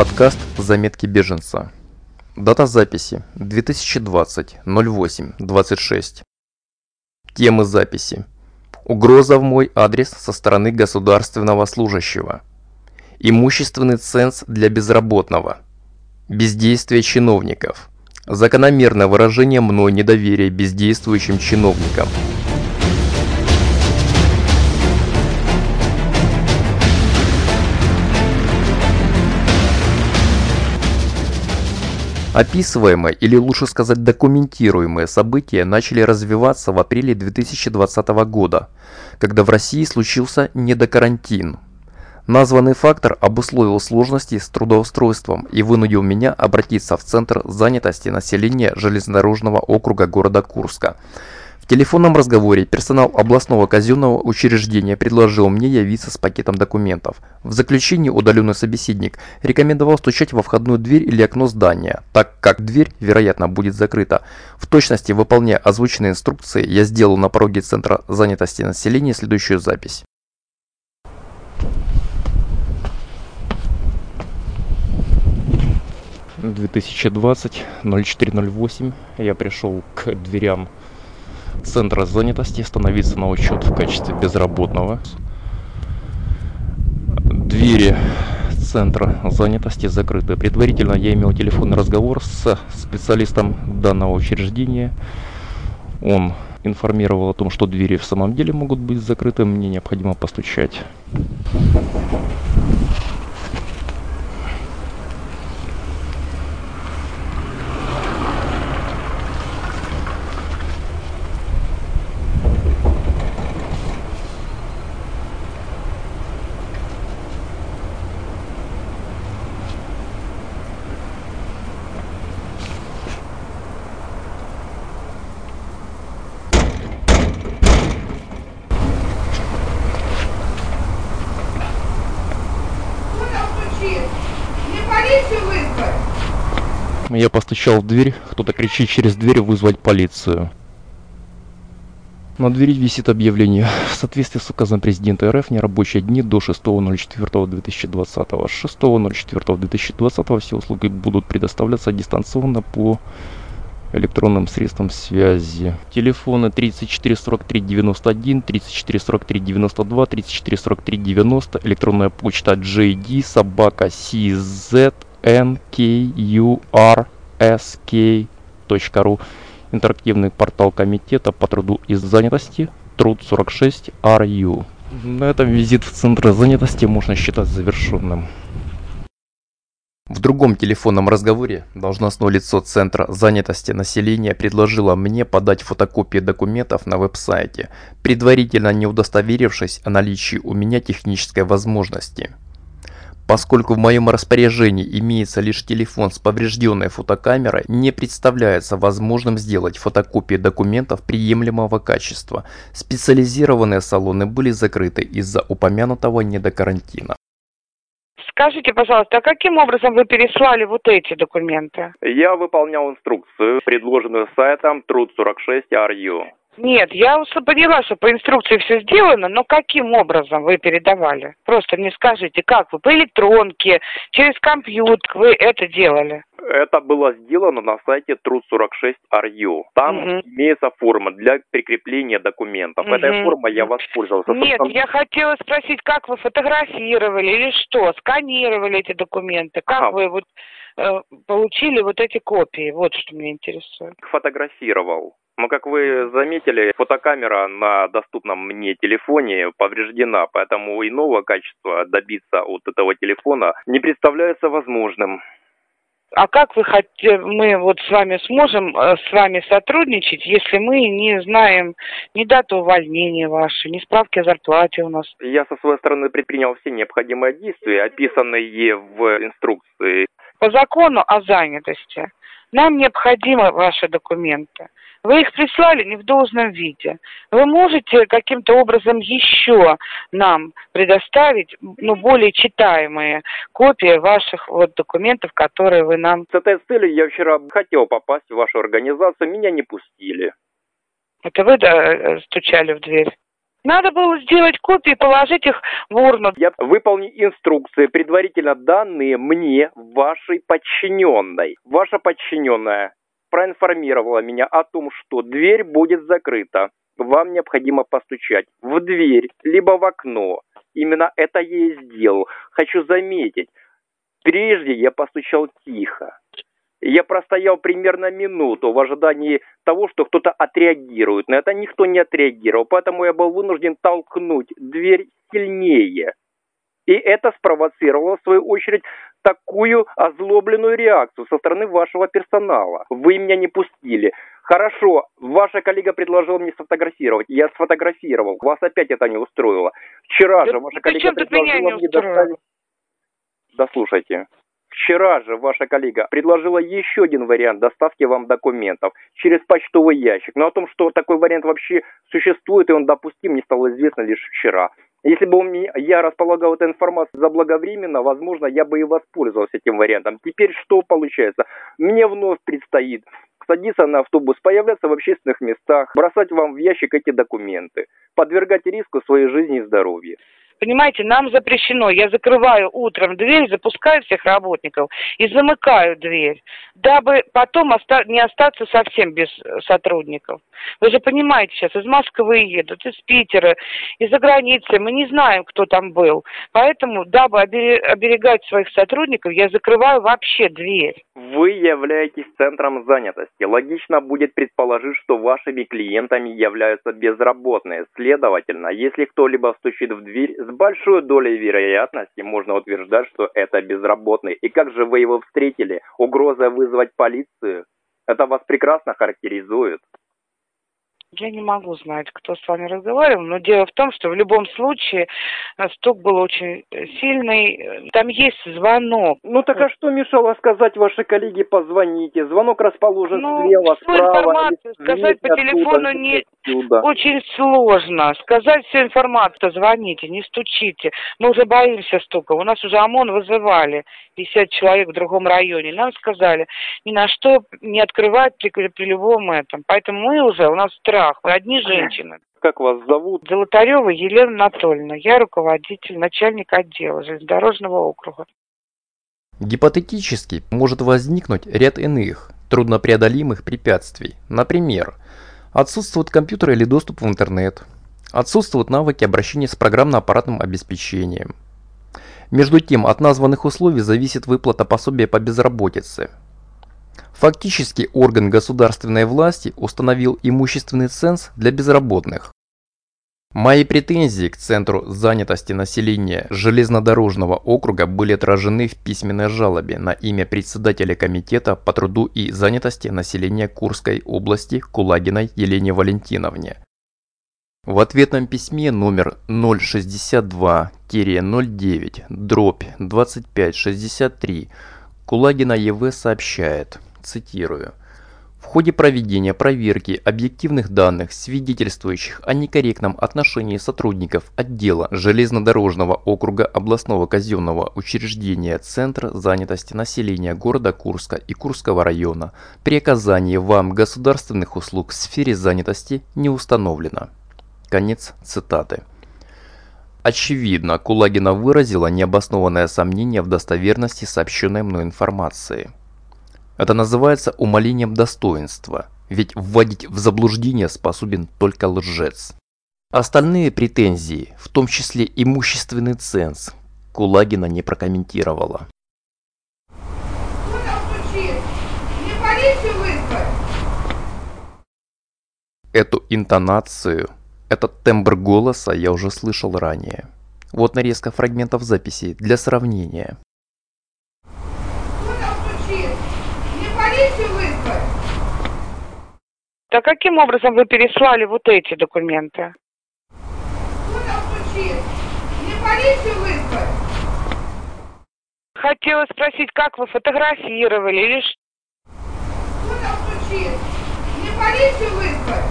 Подкаст «Заметки беженца». Дата записи 2020 08 26. Темы записи. Угроза в мой адрес со стороны государственного служащего. Имущественный ценз для безработного. Бездействие чиновников. Закономерное выражение мной недоверия бездействующим чиновникам. Описываемые, или лучше сказать документируемые события начали развиваться в апреле 2020 года, когда в России случился недокарантин. Названный фактор обусловил сложности с трудоустройством и вынудил меня обратиться в Центр занятости населения железнодорожного округа города Курска – телефонном разговоре персонал областного казенного учреждения предложил мне явиться с пакетом документов. В заключении удаленный собеседник рекомендовал стучать во входную дверь или окно здания, так как дверь, вероятно, будет закрыта. В точности выполняя озвученные инструкции, я сделал на пороге Центра занятости населения следующую запись. «2020 0408 я пришел к дверям центра занятости становиться на учет в качестве безработного. Двери центра занятости закрыты. Предварительно я имел телефонный разговор с специалистом данного учреждения. Он информировал о том, что двери в самом деле могут быть закрыты. Мне необходимо постучать. Я постучал в дверь, кто-то кричит через дверь вызвать полицию. На двери висит объявление. В соответствии с указом президента РФ нерабочие дни до 6.04.2020. С 6.04.2020 все услуги будут предоставляться дистанционно по электронным средствам связи. Телефоны 34 43 91, 34 43 92, 34 43 90, электронная почта JD, собака CZ, nkursk.ru интерактивный портал комитета по труду и занятости труд 46 RU. На этом визит в центр занятости можно считать завершенным. В другом телефонном разговоре должностное лицо Центра занятости населения предложило мне подать фотокопии документов на веб-сайте, предварительно не удостоверившись о наличии у меня технической возможности. Поскольку в моем распоряжении имеется лишь телефон с поврежденной фотокамерой, не представляется возможным сделать фотокопии документов приемлемого качества. Специализированные салоны были закрыты из-за упомянутого недокарантина. Скажите, пожалуйста, а каким образом вы переслали вот эти документы? Я выполнял инструкцию, предложенную сайтом Труд46RU. Нет, я поняла, что по инструкции все сделано, но каким образом вы передавали? Просто мне скажите, как вы, по электронке, через компьютер вы это делали? Это было сделано на сайте Труд46RU. Там угу. имеется форма для прикрепления документов. Угу. Этой формой я воспользовался. Нет, Собственно... я хотела спросить, как вы фотографировали или что, сканировали эти документы, как ага. вы вот э, получили вот эти копии, вот что меня интересует. Фотографировал. Но, как вы заметили, фотокамера на доступном мне телефоне повреждена, поэтому иного качества добиться от этого телефона не представляется возможным. А как вы хотите, мы вот с вами сможем э, с вами сотрудничать, если мы не знаем ни дату увольнения вашей, ни справки о зарплате у нас? Я со своей стороны предпринял все необходимые действия, описанные в инструкции. По закону о занятости нам необходимы ваши документы. Вы их прислали не в должном виде. Вы можете каким-то образом еще нам предоставить ну, более читаемые копии ваших вот документов, которые вы нам... С этой целью я вчера хотел попасть в вашу организацию, меня не пустили. Это вы да, стучали в дверь? Надо было сделать копии и положить их в урну. Я выполню инструкции, предварительно данные мне, вашей подчиненной. Ваша подчиненная проинформировала меня о том, что дверь будет закрыта. Вам необходимо постучать в дверь, либо в окно. Именно это я и сделал. Хочу заметить, прежде я постучал тихо. Я простоял примерно минуту в ожидании того, что кто-то отреагирует. На это никто не отреагировал, поэтому я был вынужден толкнуть дверь сильнее. И это спровоцировало, в свою очередь, такую озлобленную реакцию со стороны вашего персонала. Вы меня не пустили. Хорошо, ваша коллега предложила мне сфотографировать. Я сфотографировал. Вас опять это не устроило. Вчера Да же ваша коллега предложила не мне доставить... Дослушайте. Вчера же ваша коллега предложила еще один вариант доставки вам документов через почтовый ящик. Но о том, что такой вариант вообще существует и он допустим, не стало известно лишь вчера. Если бы я располагал этой информацией заблаговременно, возможно, я бы и воспользовался этим вариантом. Теперь что получается? Мне вновь предстоит садиться на автобус, появляться в общественных местах, бросать вам в ящик эти документы, подвергать риску своей жизни и здоровья. Понимаете, нам запрещено. Я закрываю утром дверь, запускаю всех работников и замыкаю дверь, дабы потом оста- не остаться совсем без э, сотрудников. Вы же понимаете, сейчас из Москвы едут, из Питера, из-за границы. Мы не знаем, кто там был. Поэтому, дабы обере- оберегать своих сотрудников, я закрываю вообще дверь. Вы являетесь центром занятости. Логично будет предположить, что вашими клиентами являются безработные. Следовательно, если кто-либо стучит в дверь, с большой долей вероятности можно утверждать, что это безработный. И как же вы его встретили? Угроза вызвать полицию? Это вас прекрасно характеризует. Я не могу знать, кто с вами разговаривал, но дело в том, что в любом случае э, стук был очень э, сильный. Там есть звонок. Ну так а что мешало сказать вашей коллеге позвоните? Звонок расположен Ну, слева, всю справа. информацию сказать по телефону оттуда, не- отсюда. Очень сложно сказать всю информацию. Звоните, не стучите. Мы уже боимся стука. У нас уже ОМОН вызывали. 50 человек в другом районе. Нам сказали, ни на что не открывать при, при любом этом. Поэтому мы уже, у нас страх. Мы одни женщины. Как вас зовут? Золотарева Елена Анатольевна. Я руководитель, начальник отдела железнодорожного округа. Гипотетически может возникнуть ряд иных, труднопреодолимых препятствий. Например, отсутствует компьютер или доступ в интернет, отсутствуют навыки обращения с программно-аппаратным обеспечением. Между тем, от названных условий зависит выплата пособия по безработице. Фактически орган государственной власти установил имущественный ценз для безработных. Мои претензии к Центру занятости населения железнодорожного округа были отражены в письменной жалобе на имя председателя Комитета по труду и занятости населения Курской области Кулагиной Елене Валентиновне. В ответном письме номер 062-09 дробь 2563 Кулагина ЕВ сообщает, цитирую, в ходе проведения проверки объективных данных, свидетельствующих о некорректном отношении сотрудников отдела железнодорожного округа областного казенного учреждения Центр занятости населения города Курска и Курского района при оказании вам государственных услуг в сфере занятости не установлено. Конец цитаты. Очевидно, Кулагина выразила необоснованное сомнение в достоверности сообщенной мной информации. Это называется умалением достоинства, ведь вводить в заблуждение способен только лжец. Остальные претензии, в том числе имущественный ценз, Кулагина не прокомментировала. Кто там стучит? Мне полицию вызвать? Эту интонацию, этот тембр голоса я уже слышал ранее. Вот нарезка фрагментов записи для сравнения. Кто там стучит? Мне полицию вызвать? Так каким образом вы переслали вот эти документы? Кто там полицию вызвать? Хотела спросить, как вы фотографировали или что? Кто там полицию вызвать?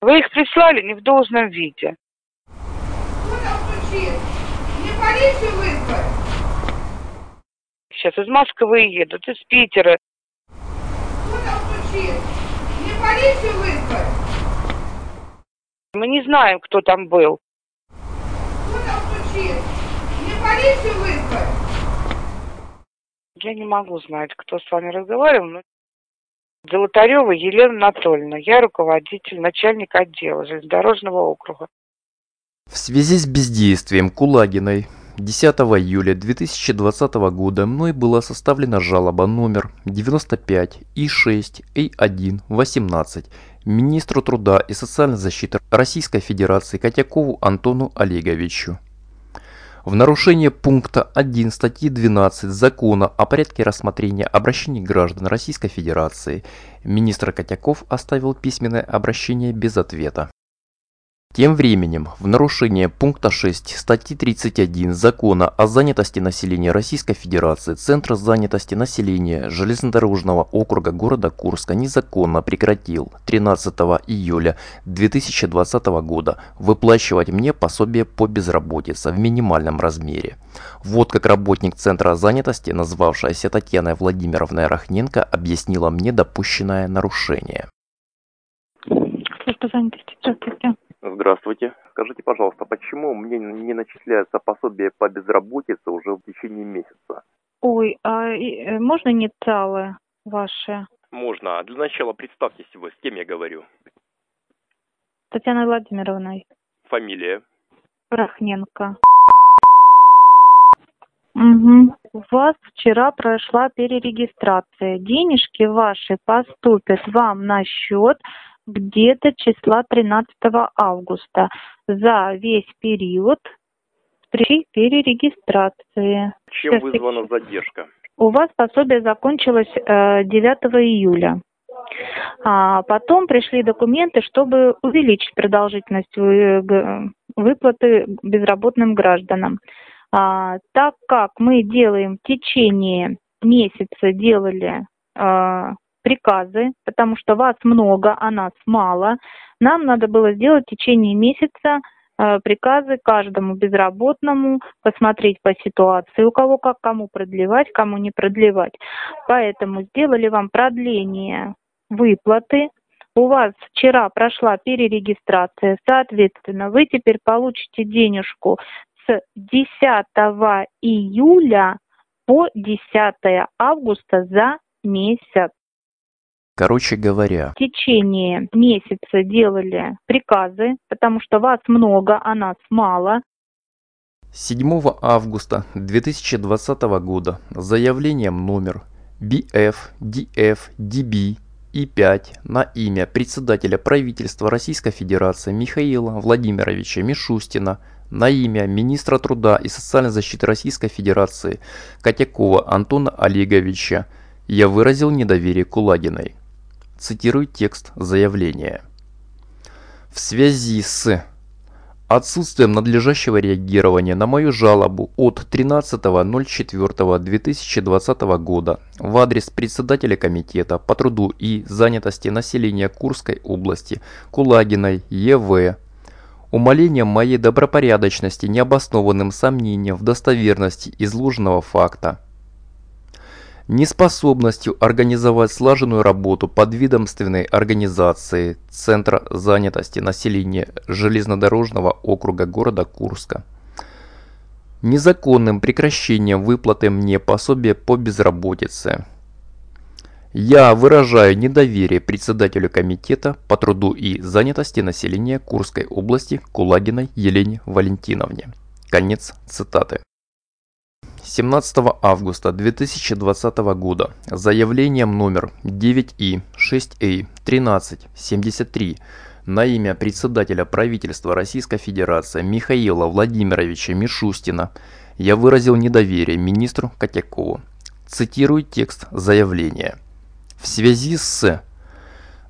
Вы их прислали не в должном виде. Кто там полицию вызвать? Сейчас из Москвы едут, из Питера. Полицию вызвать? Мы не знаем, кто там был. Кто там стучит? Мне полицию вызвать? Я не могу знать, кто с вами разговаривал, но Золотарева Елена Анатольевна. Я руководитель, начальник отдела железнодорожного округа. В связи с бездействием Кулагиной 10 июля 2020 года мной была составлена жалоба номер 95 И6 И1 18 министру труда и социальной защиты Российской Федерации Котякову Антону Олеговичу. В нарушение пункта 1 статьи 12 Закона о порядке рассмотрения обращений граждан Российской Федерации министр Котяков оставил письменное обращение без ответа. Тем временем, в нарушение пункта 6 статьи 31 Закона о занятости населения Российской Федерации Центр занятости населения железнодорожного округа города Курска незаконно прекратил 13 июля 2020 года выплачивать мне пособие по безработице в минимальном размере. Вот как работник Центра занятости, назвавшаяся Татьяной Владимировной Рахненко, объяснила мне допущенное нарушение. Служба занятости, здравствуйте. Здравствуйте. Скажите, пожалуйста, почему мне не начисляется пособие по безработице уже в течение месяца? Ой, а э, можно инициалы ваши? Можно. Для начала представьтесь вы, с кем я говорю. Татьяной Владимировной. Фамилия. Рахненко. Угу. У вас вчера прошла перерегистрация. Денежки ваши поступят вам на счет где-то числа 13 августа за весь период при перерегистрации. Чем Сейчас, вызвана задержка? У вас пособие закончилось э, 9 июля. А потом пришли документы, чтобы увеличить продолжительность выплаты безработным гражданам. А, так как мы делаем в течение месяца делали а, приказы, потому что вас много, а нас мало, нам надо было сделать в течение месяца э, приказы каждому безработному, посмотреть по ситуации, у кого как, кому продлевать, кому не продлевать. Поэтому сделали вам продление выплаты. У вас вчера прошла перерегистрация, соответственно, вы теперь получите денежку с 10 июля по 10 августа за месяц. Короче говоря, В течение месяца делали приказы, потому что вас много, а нас мало. 7 августа 2020 года заявлением номер BF DF DB И5 на имя председателя правительства Российской Федерации Михаила Владимировича Мишустина на имя министра труда и социальной защиты Российской Федерации Котякова Антона Олеговича я выразил недоверие Кулагиной. Цитирую текст заявления. В связи с отсутствием надлежащего реагирования на мою жалобу от 13.04.2020 года в адрес председателя комитета по труду и занятости населения Курской области Кулагиной Е.В. Умалением моей добропорядочности необоснованным сомнением в достоверности изложенного факта неспособностью организовать слаженную работу подведомственной организации Центра занятости населения железнодорожного округа города Курска, незаконным прекращением выплаты мне пособия по безработице. Я выражаю недоверие председателю комитета по труду и занятости населения Курской области Кулагиной Елене Валентиновне. Конец цитаты. 17 августа 2020 года заявлением номер 9И 6А 1373 на имя председателя правительства Российской Федерации Михаила Владимировича Мишустина я выразил недоверие министру Котякову. Цитирую текст заявления. В связи с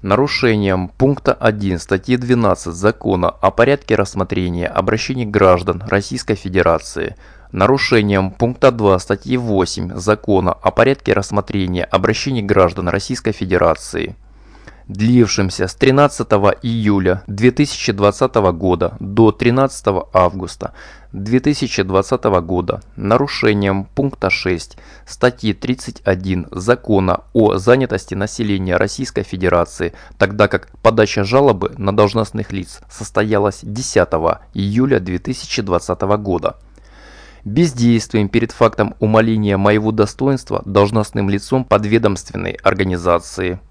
нарушением пункта 1 статьи 12 Закона о порядке рассмотрения обращений граждан Российской Федерации – нарушением пункта 2 статьи 8 Закона о порядке рассмотрения обращений граждан Российской Федерации, длившимся с 13 июля 2020 года до 13 августа 2020 года нарушением пункта 6 статьи 31 Закона о занятости населения Российской Федерации, тогда как подача жалобы на должностных лиц состоялась 10 июля 2020 года. Бездействием перед фактом умаления моего достоинства должностным лицом подведомственной организации –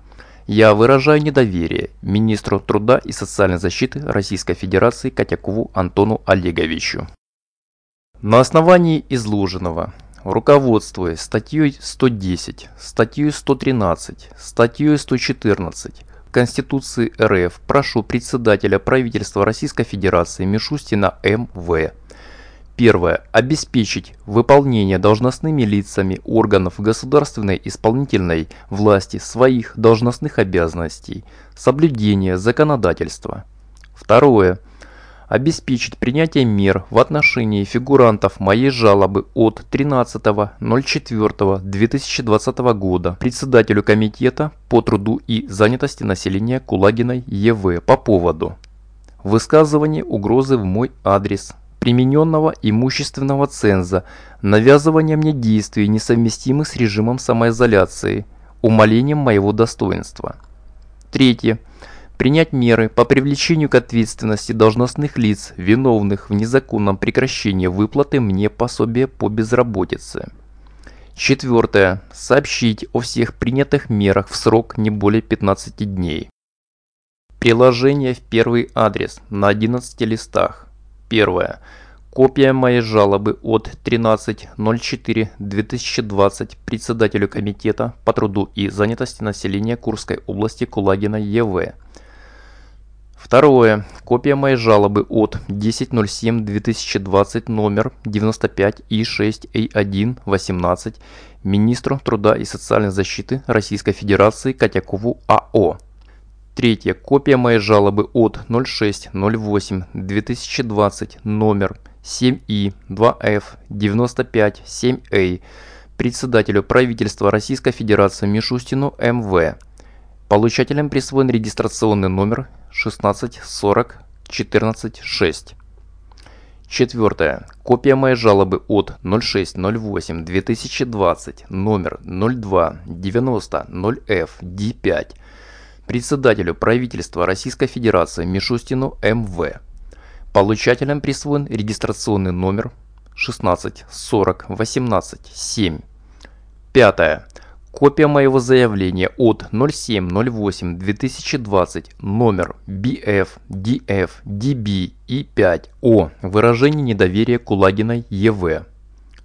я выражаю недоверие министру труда и социальной защиты Российской Федерации Котякову Антону Олеговичу. На основании изложенного, руководствуясь статьей 110, статьей 113, статьей 114 Конституции РФ, прошу председателя правительства Российской Федерации Мишустина М.В. Первое. Обеспечить выполнение должностными лицами органов государственной исполнительной власти своих должностных обязанностей, соблюдение законодательства. Второе. Обеспечить принятие мер в отношении фигурантов моей жалобы от 13.04.2020 года председателю комитета по труду и занятости населения Кулагиной ЕВ по поводу высказывания угрозы в мой адрес примененного имущественного ценза, навязывания мне действий, несовместимых с режимом самоизоляции, умалением моего достоинства. Третье. Принять меры по привлечению к ответственности должностных лиц, виновных в незаконном прекращении выплаты мне пособия по безработице. Четвертое. Сообщить о всех принятых мерах в срок не более 15 дней. Приложение в первый адрес на 11 листах. Первое. Копия моей жалобы от 13.04.2020 председателю комитета по труду и занятости населения Курской области Кулагина ЕВ. Второе. Копия моей жалобы от 10.07.2020 номер 95 И6 А1 министру труда и социальной защиты Российской Федерации Котякову АО. Третье. Копия моей жалобы от 06.08.2020 номер 7И2Ф95-7А председателю правительства Российской Федерации Мишустину МВ. Получателям присвоен регистрационный номер 1640-14-6. Четвертое. Копия моей жалобы от 06.08.2020 номер 02.90.0Ф-Д5 председателю правительства Российской Федерации Мишустину МВ. Получателям присвоен регистрационный номер 16 40 18 7. Пятое. Копия моего заявления от 07.08.2020 номер BF DF DB И5 о выражении недоверия Кулагиной ЕВ.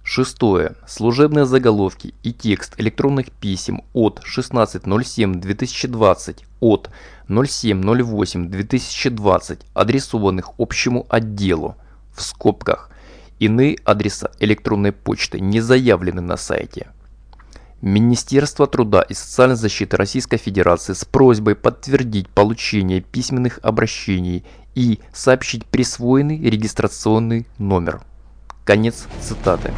Шестое. Служебные заголовки и текст электронных писем от 16.07.2020 от 07.08.2020, адресованных общему отделу, в скобках. Иные адреса электронной почты не заявлены на сайте. Министерство труда и социальной защиты Российской Федерации с просьбой подтвердить получение письменных обращений и сообщить присвоенный регистрационный номер. Конец цитаты.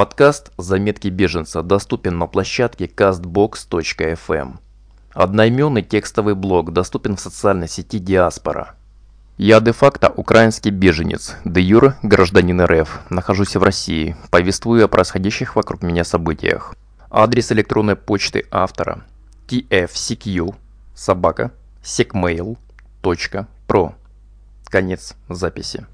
Подкаст «Заметки беженца» доступен на площадке castbox.fm. Одноименный текстовый блог доступен в социальной сети Диаспора. Я де-факто украинский беженец, де-юр гражданин РФ, нахожусь в России, повествую о происходящих вокруг меня событиях. Адрес электронной почты автора tfcq собака secmail.pro Конец записи.